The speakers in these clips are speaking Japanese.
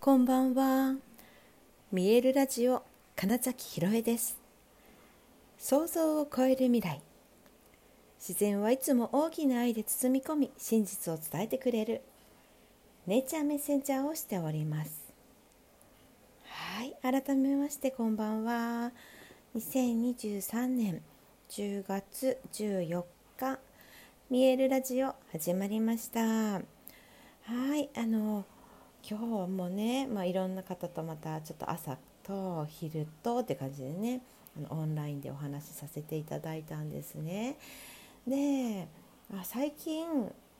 こんばんは。見えるラジオ金崎ひろえです。想像を超える未来。自然はいつも大きな愛で包み込み、真実を伝えてくれる。ネイチャーメッセンジャーをしております。はい、改めましてこんばんは。2023年10月14日、見えるラジオ始まりました。はい、あの。今日もね、まあ、いろんな方とまたちょっと朝と昼とって感じでねあのオンラインでお話しさせていただいたんですね。で最近、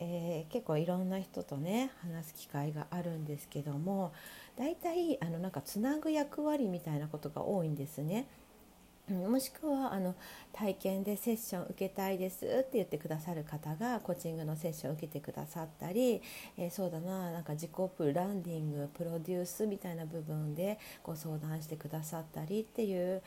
えー、結構いろんな人とね話す機会があるんですけども大体あのなんかつなぐ役割みたいなことが多いんですね。もしくはあの体験でセッション受けたいですって言ってくださる方がコーチングのセッションを受けてくださったり、えー、そうだななんか自己ブランディングプロデュースみたいな部分でご相談してくださったりっていう、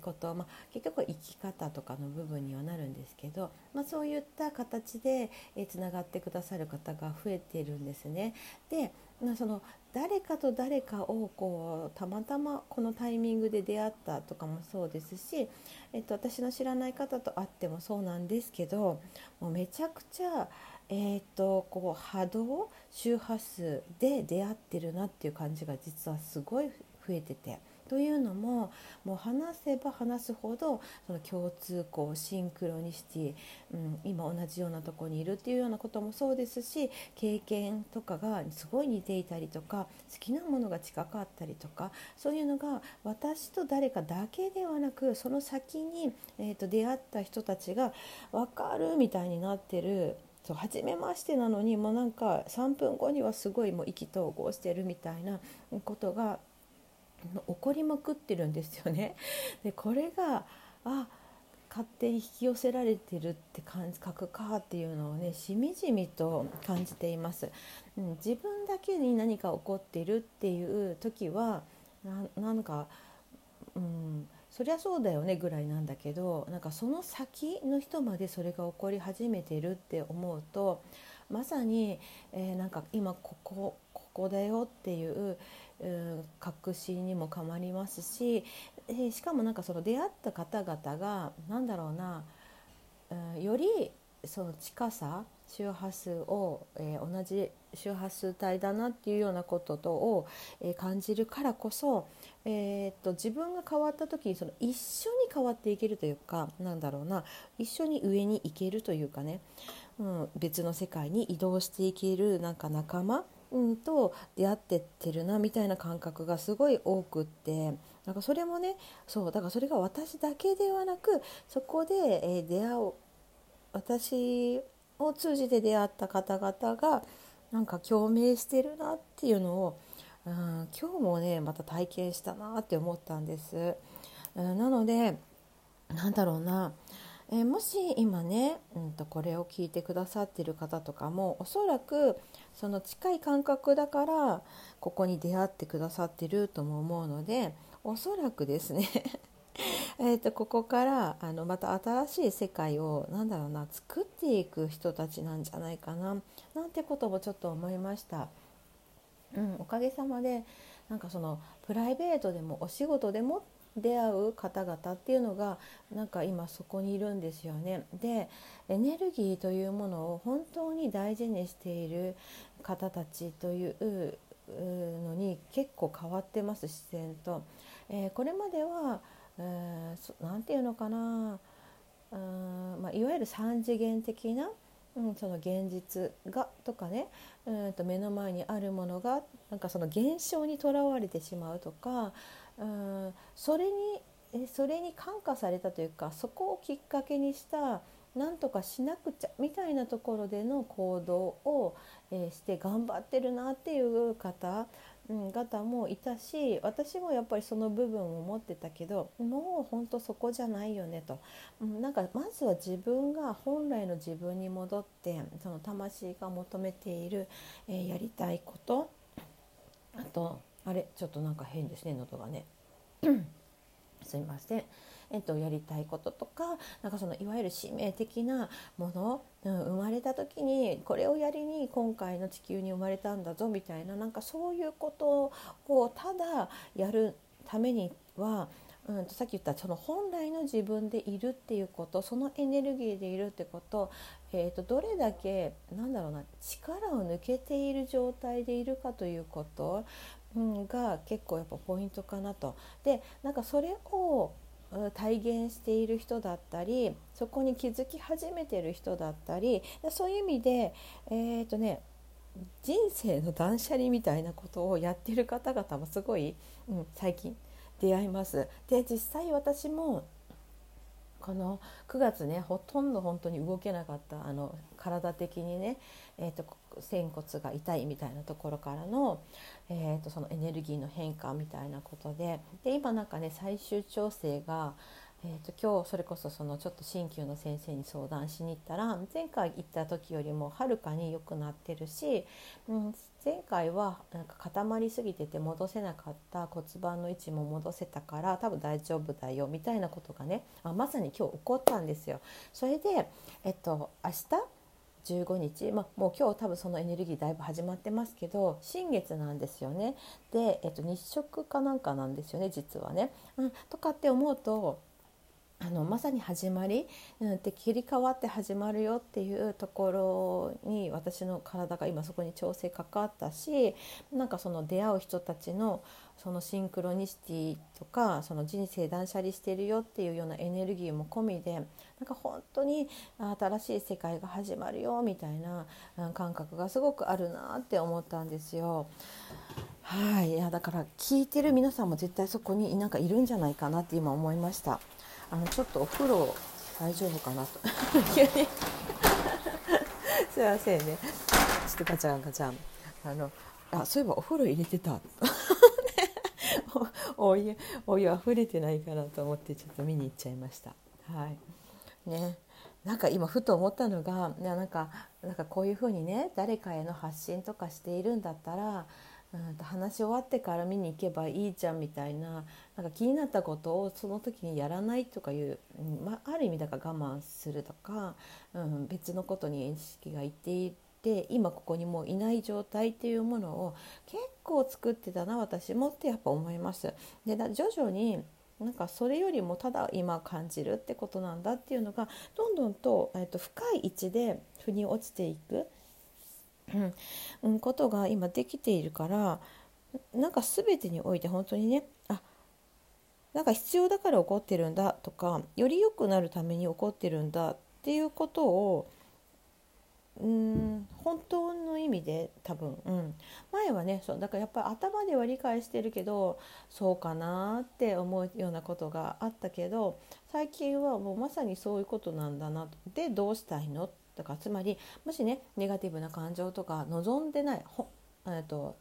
こと、まあ、結局生き方とかの部分にはなるんですけど、まあ、そういった形でつな、がってくださる方が増えているんですね。でまあ、その誰かと誰かをこうたまたまこのタイミングで出会ったとかもそうですし、えっと、私の知らない方と会ってもそうなんですけどもうめちゃくちゃ、えっと、こう波動周波数で出会ってるなっていう感じが実はすごい増えてて。というのももう話せば話すほどその共通項シンクロニシティ、うん、今同じようなとこにいるっていうようなこともそうですし経験とかがすごい似ていたりとか好きなものが近かったりとかそういうのが私と誰かだけではなくその先に、えー、と出会った人たちが分かるみたいになってる。そう初めましてなのにもうなんか3分後にはすごいもう意気投合してるみたいなことが起こりまくってるんですよね。でこれがあ勝手に引き寄せられてるって感覚かっていうのをねしみじみと感じています。うん、自分だけに何か起こってるっていう時はなんか、うん、そりゃそうだよねぐらいなんだけどなんかその先の人までそれが起こり始めてるって思うとまさに、えー、なんか今ここここだよっていう確信にもかまりますし、えー、しかもなんかその出会った方々が何だろうな、うん、よりその近さ周波数を、えー、同じ周波数帯だなっていうようなこととを、えー、感じるからこそ、えー、っと自分が変わった時にその一緒に変わっていけるというかなんだろうな一緒に上に行けるというかね、うん、別の世界に移動していけるなんか仲間、と出会ってってるなみたいな感覚がすごい多くってなんかそれもねそうだからそれが私だけではなくそこで、え、出会う私を通じて出会った方々がなんか共鳴してるなっていうのを、うん、今日もねまた体験したなって思ったんです。うん、なのでなんだろうなえー、もし今ね、うんと、これを聞いてくださってる方とかもおそらくその近い感覚だからここに出会ってくださってるとも思うのでおそらくですね えとここからあのまた新しい世界を何だろうな作っていく人たちなんじゃないかななんてこともちょっと思いました。うん、おかげさまでなんかそのプライベートでもお仕事でも出会う方々っていうのがなんか今そこにいるんですよね。でエネルギーというものを本当に大事にしている方たちというのに結構変わってます自然と。えー、これまでは何、えー、て言うのかな、まあ、いわゆる3次元的な、うん、その現実がとかねうんと目の前にあるものがなんかその現象にとらわれてしまうとかうんそれにそれに感化されたというかそこをきっかけにしたなんとかしなくちゃみたいなところでの行動を、えー、して頑張ってるなっていう方、うん、方もいたし私もやっぱりその部分を持ってたけどもうほんとそこじゃないよねと、うん、なんかまずは自分が本来の自分に戻ってその魂が求めている、えー、やりたいことあとあれちょっとなんか変ですね喉がね。すいません。えっと、やりたいこととかなんかそのいわゆる使命的なもの、うん、生まれた時にこれをやりに今回の地球に生まれたんだぞみたいななんかそういうことをただやるためにはうん、とさっき言ったその本来の自分でいるっていうことそのエネルギーでいるってこと、えー、とどれだけなんだろうな力を抜けている状態でいるかということ、うん、が結構やっぱポイントかなと。でなんかそれを体現している人だったりそこに気づき始めてる人だったりそういう意味でえっ、ー、とね人生の断捨離みたいなことをやってる方々もすごい、うん、最近出会います。で実際私もこの9月ねほとんど本当に動けなかったあの体的にね、えーと、仙骨が痛いみたいなところからの,、えーとそのエネルギーの変化みたいなことでで今なんかね最終調整がえーと、今日それこそそのちょっと鍼灸の先生に相談しに行ったら前回行った時よりもはるかに良くなってるし、うん、前回はなんか固まりすぎてて戻せなかった骨盤の位置も戻せたから多分大丈夫だよみたいなことがねあまさに今日起こったんですよ。それで、えっと、明日？15日、まあ、もう今日多分そのエネルギーだいぶ始まってますけど新月なんですよね。で、えっと、日食かなんかなんですよね実はね。うん、とかって思うとあのまさに始まり、うん、で切り替わって始まるよっていうところに私の体が今そこに調整かかったしなんかその出会う人たちのそのシンクロニシティとかその人生断捨離してるよっていうようなエネルギーも込みでなんか本当に新しい世界が始まるよみたいな感覚がすごくあるなって思ったんですよ。はい、いやだから聞いてる皆さんも絶対そこになんかいるんじゃないかなって今思いました。あのちょっとお風呂大丈夫かなと。急に。すいませんね。ちょっとガチャンガチャン。あのあそういえばお風呂入れてた。お湯お湯溢れてないかなと思ってちょっと見に行っちゃいました。はい。ね。なんか今ふと思ったのがなんかなんかこういうふうにね誰かへの発信とかしているんだったらうん話し終わってから見に行けばいいじゃんみたいななんか気になったことをその時にやらないとかいう、まあ、ある意味だから我慢するとか、うん、別のことに意識がいっていて今ここにもういない状態っていうものを結構作ってたな私もってやっぱ思います。で徐々になんかそれよりもただ今感じるってことなんだっていうのがどんどんと,、えー、と深い位置で腑に落ちていく。うん、ことが今できているからなんか全てにおいて本当にねあなんか必要だから起こってるんだとかより良くなるために起こってるんだっていうことをうん本当の意味で多分、うん、前はねそうだからやっぱり頭では理解してるけどそうかなって思うようなことがあったけど最近はもうまさにそういうことなんだなでどうしたいのだからつまりもしねネガティブな感情とか望んでないほ、えっと、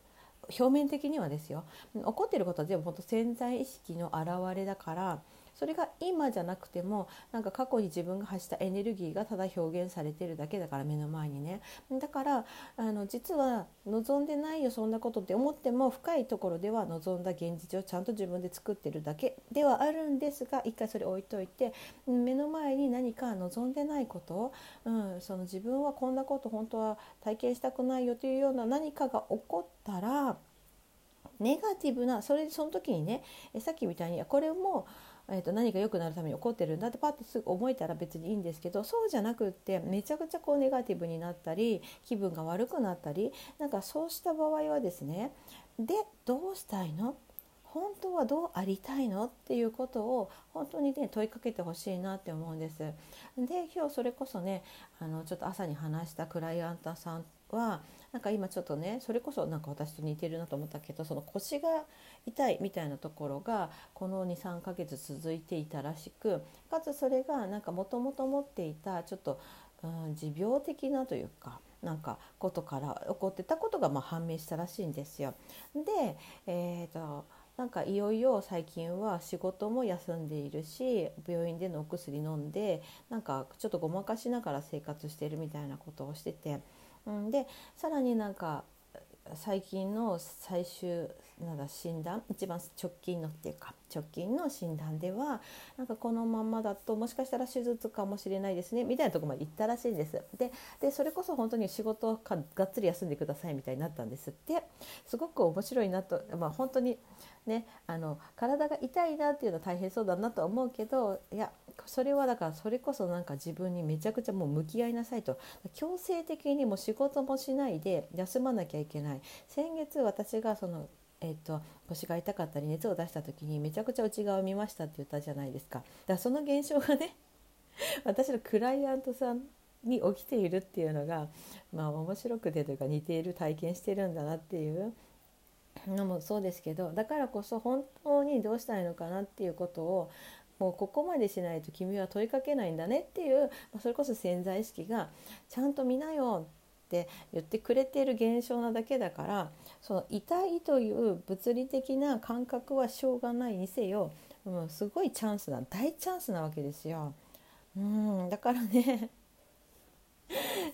表面的にはですよ。怒ってることは全部本当潜在意識の表れだからそれが今じゃなくてもなんか過去に自分が発したエネルギーがただ表現されてるだけだから目の前にね。だからあの実は望んでないよそんなことって思っても深いところでは望んだ現実をちゃんと自分で作ってるだけではあるんですが一回それ置いといて目の前に何か望んでないこと、うん、その自分はこんなこと本当は体験したくないよというような何かが起こったらネガティブなそれでその時にねさっきみたいにこれもえー、と何か良くなるために怒ってるんだってパッとすぐ思えたら別にいいんですけどそうじゃなくってめちゃくちゃこうネガティブになったり気分が悪くなったりなんかそうした場合はですねでどうしたいの？本当はどうありたいの？っていうことを本当にね問いかけてほしいなって思うんです。で今日それこそねあのちょっと朝に話したクライアントさんはなんか今ちょっとねそれこそなんか私と似てるなと思ったけどその腰が痛いみたいなところがこの23ヶ月続いていたらしくかつそれがなんかもともと持っていたちょっと、うん、持病的なというかなんかことから起こってたことがまあ判明したらしいんですよ。で、えーとなんかいよいよ最近は仕事も休んでいるし病院でのお薬飲んでなんかちょっとごまかしながら生活してるみたいなことをしてて、うん、でさらになんか最近の最終なんか診断一番直近のっていうか直近の診断ではなんかこのままだともしかしたら手術かもしれないですねみたいなとこまで行ったらしいです。ででそれこそ本当に仕事かがっつり休んでくださいみたいになったんです。ってすごく面白いなと、まあ、本当にねあの体が痛いなっていうのは大変そうだなとは思うけどいやそれはだからそれこそなんか自分にめちゃくちゃもう向き合いなさいと。強制的にも仕事もしないで休まなきゃいけない。先月私がそのえーと、腰が痛かったり熱を出した時にめちゃくちゃ内側を見ましたって言ったじゃないですか。だからその現象がね 私のクライアントさんに起きているっていうのがまあ面白くてというか似ている体験してるんだなっていうのもそうですけどだからこそ本当にどうしたいのかなっていうことをもうここまでしないと君は問いかけないんだねっていうそれこそ潜在意識がちゃんと見なよって言ってくれてる現象なだけだからその痛いという物理的な感覚はしょうがないにせよ、うん、すごいチャンスだ大チャンスなわけですよ。うんだからね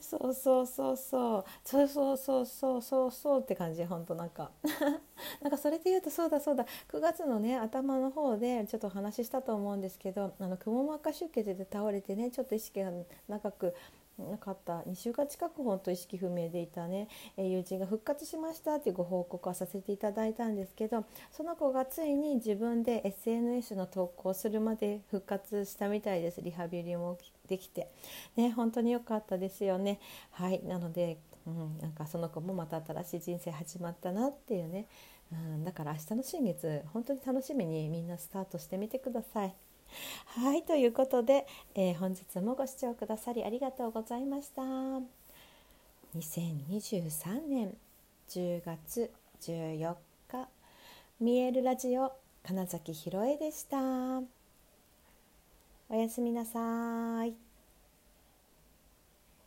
そうそうそうそうそうそうそうそうそうそうって感じ本当なんか なんかそれで言うとそうだそうだ9月のね頭の方でちょっとお話ししたと思うんですけどあのくも膜下出血で倒れてねちょっと意識が長くなかった。2週間近く本当意識不明でいたね、え友人が復活しましたっていうご報告はさせていただいたんですけどその子がついに自分で SNS の投稿するまで復活したみたいです。リハビリもできて。ね本当に良かったですよね。はい。なので、うん、なんかその子もまた新しい人生始まったなっていうね、うん、だから明日の新月本当に楽しみにみんなスタートしてみてください。はいということで、えー、本日もご視聴くださりありがとうございました。2023年10月14日見えるラジオ金崎ひろえでした。おやすみなさい。